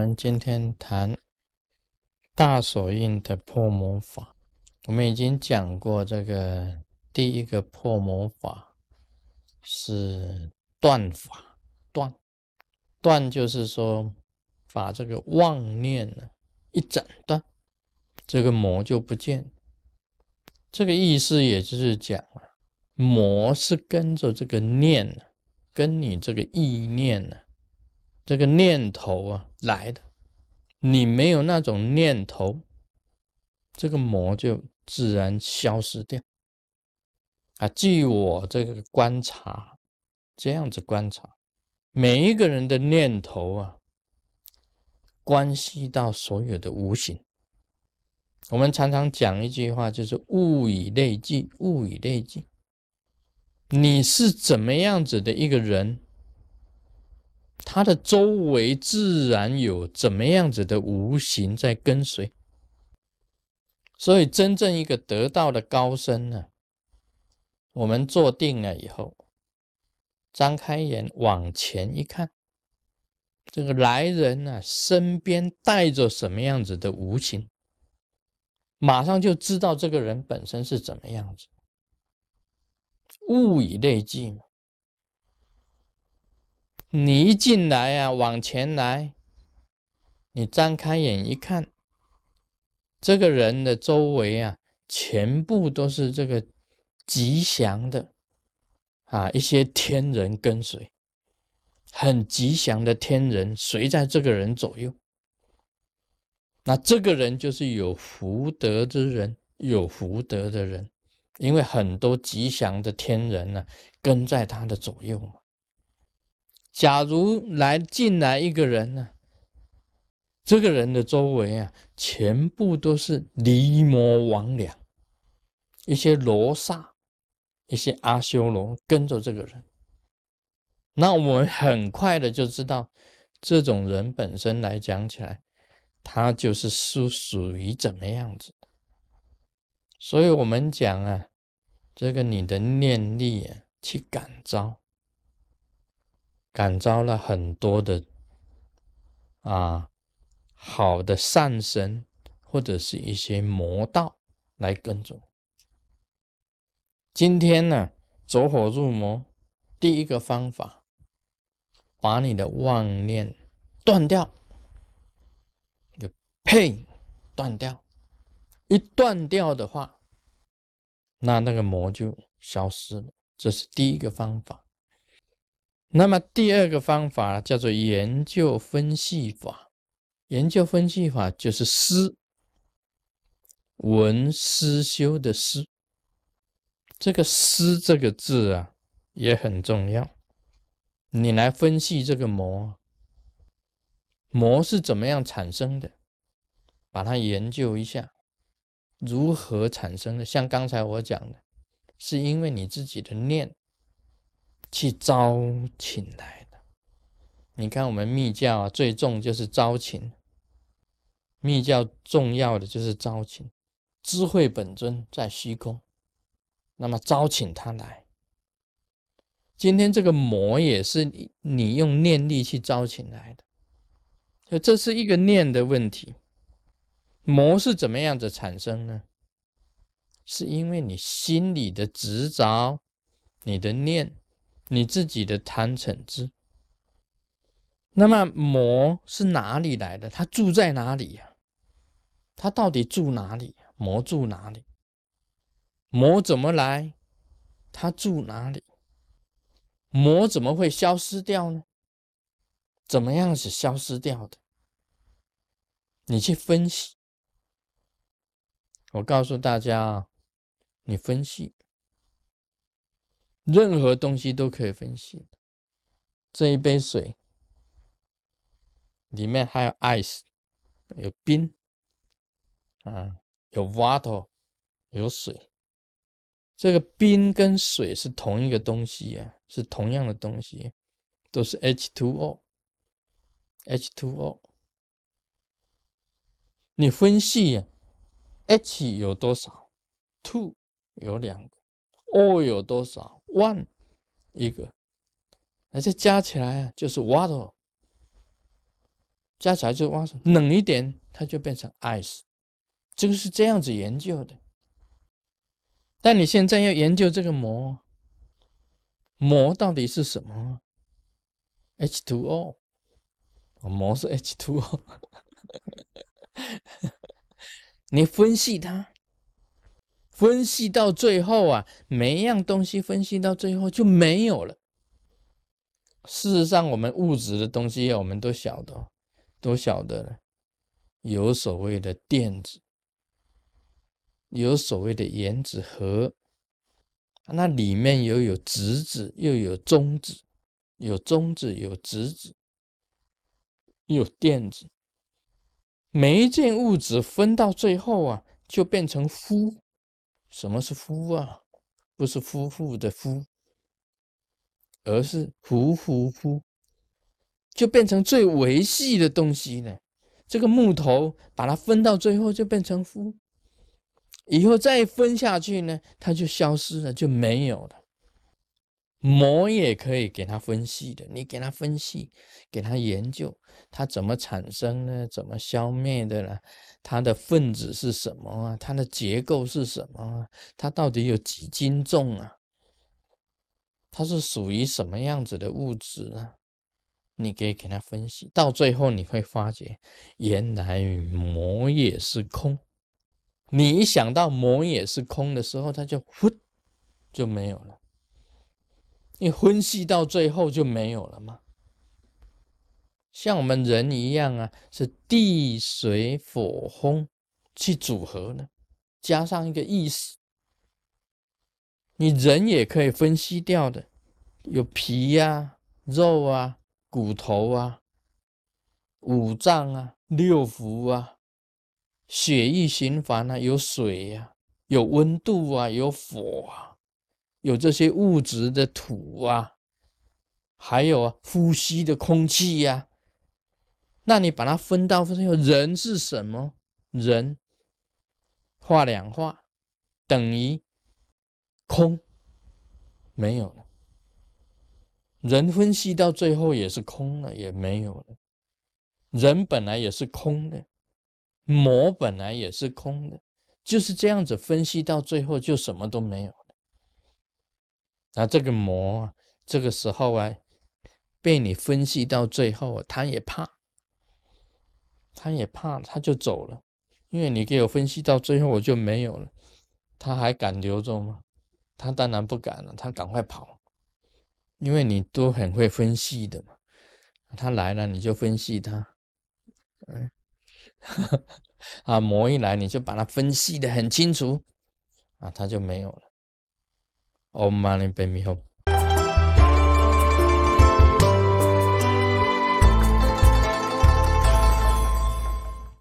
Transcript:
我们今天谈大手印的破魔法。我们已经讲过，这个第一个破魔法是断法，断断就是说把这个妄念呢一斩断，这个魔就不见。这个意思也就是讲啊，魔是跟着这个念，跟你这个意念呢。这个念头啊来的，你没有那种念头，这个魔就自然消失掉。啊，据我这个观察，这样子观察，每一个人的念头啊，关系到所有的无形。我们常常讲一句话，就是物以类聚，物以类聚。你是怎么样子的一个人？他的周围自然有怎么样子的无形在跟随，所以真正一个得道的高僧呢，我们坐定了以后，张开眼往前一看，这个来人呢身边带着什么样子的无形，马上就知道这个人本身是怎么样子，物以类聚嘛。你一进来啊，往前来，你张开眼一看，这个人的周围啊，全部都是这个吉祥的啊，一些天人跟随，很吉祥的天人随在这个人左右。那这个人就是有福德之人，有福德的人，因为很多吉祥的天人呢，跟在他的左右嘛。假如来进来一个人呢，这个人的周围啊，全部都是离魔魍魉，一些罗刹，一些阿修罗跟着这个人，那我们很快的就知道，这种人本身来讲起来，他就是属属于怎么样子的。所以我们讲啊，这个你的念力啊，去感召。感召了很多的啊好的善神，或者是一些魔道来跟着。今天呢，走火入魔，第一个方法，把你的妄念断掉，就呸，断掉。一断掉的话，那那个魔就消失了。这是第一个方法。那么第二个方法叫做研究分析法，研究分析法就是思文思修的思，这个思这个字啊也很重要。你来分析这个魔，魔是怎么样产生的，把它研究一下，如何产生的？像刚才我讲的，是因为你自己的念。去招请来的，你看我们密教啊，最重就是招请。密教重要的就是招请，智慧本尊在虚空，那么招请他来。今天这个魔也是你你用念力去招请来的，就这是一个念的问题。魔是怎么样子产生呢？是因为你心里的执着，你的念。你自己的贪嗔痴，那么魔是哪里来的？他住在哪里呀？他到底住哪里？魔住哪里？魔怎么来？他住哪里？魔怎么会消失掉呢？怎么样是消失掉的？你去分析。我告诉大家，你分析。任何东西都可以分析。这一杯水里面还有 ice，有冰，啊，有 water，有水。这个冰跟水是同一个东西啊，是同样的东西，都是 H2O，H2O。你分析，H 有多少？Two 有两个，O 有多少？one 一个，那这加起来啊就是 water。加起来就是 water 冷一点，它就变成 ice。这个是这样子研究的。但你现在要研究这个膜，膜到底是什么？H2O，膜是 H2O。你分析它，分析到最后啊，每一样东西分析到最后就没有了。事实上，我们物质的东西，我们都晓得，都晓得了。有所谓的电子，有所谓的原子核，那里面又有质子，又有中子，有中子，有质子，有电子。每一件物质分到最后啊，就变成夫。什么是夫啊？不是夫妇的夫。而是夫夫夫，就变成最维系的东西呢。这个木头把它分到最后就变成夫，以后再分下去呢，它就消失了，就没有了。膜也可以给它分析的，你给它分析，给它研究，它怎么产生呢？怎么消灭的呢？它的分子是什么啊？它的结构是什么啊？它到底有几斤重啊？它是属于什么样子的物质呢？你可以给它分析，到最后你会发觉，原来膜也是空。你一想到膜也是空的时候，它就呼就没有了。你分析到最后就没有了吗？像我们人一样啊，是地水火风去组合的，加上一个意识。你人也可以分析掉的，有皮呀、肉啊、骨头啊、五脏啊、六腑啊、血液循环啊，有水呀、有温度啊、有火啊、有这些物质的土啊，还有啊呼吸的空气呀。那你把它分到最后，人是什么？人化两化等于。空没有了，人分析到最后也是空了，也没有了。人本来也是空的，魔本来也是空的，就是这样子分析到最后就什么都没有。那这个魔这个时候啊，被你分析到最后，他也怕，他也怕，他就走了，因为你给我分析到最后我就没有了，他还敢留着吗？他当然不敢了，他赶快跑，因为你都很会分析的嘛。他来了，你就分析他，嗯，啊，魔一来，你就把它分析的很清楚，啊，他就没有了。om mani pe mi